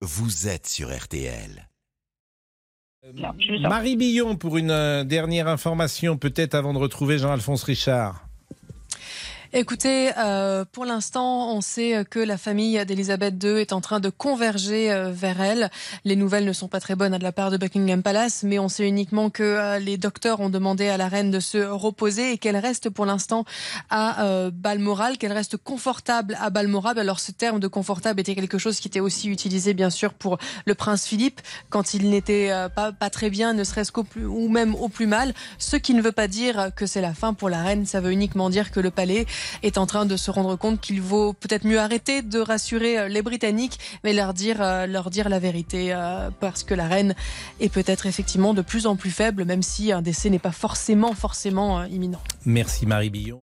vous êtes sur RTL. Vous en- Marie Billon, pour une euh, dernière information, peut-être avant de retrouver Jean-Alphonse Richard. Écoutez, euh, pour l'instant, on sait que la famille d'Elisabeth II est en train de converger euh, vers elle. Les nouvelles ne sont pas très bonnes de la part de Buckingham Palace, mais on sait uniquement que euh, les docteurs ont demandé à la reine de se reposer et qu'elle reste pour l'instant à euh, Balmoral, qu'elle reste confortable à Balmoral. Alors ce terme de confortable était quelque chose qui était aussi utilisé bien sûr pour le prince Philippe quand il n'était pas, pas très bien, ne serait-ce qu'au plus ou même au plus mal. Ce qui ne veut pas dire que c'est la fin pour la reine, ça veut uniquement dire que le palais est en train de se rendre compte qu'il vaut peut-être mieux arrêter de rassurer euh, les Britanniques, mais leur dire, euh, leur dire la vérité, euh, parce que la reine est peut-être effectivement de plus en plus faible, même si un décès n'est pas forcément, forcément imminent. Merci Marie Billon.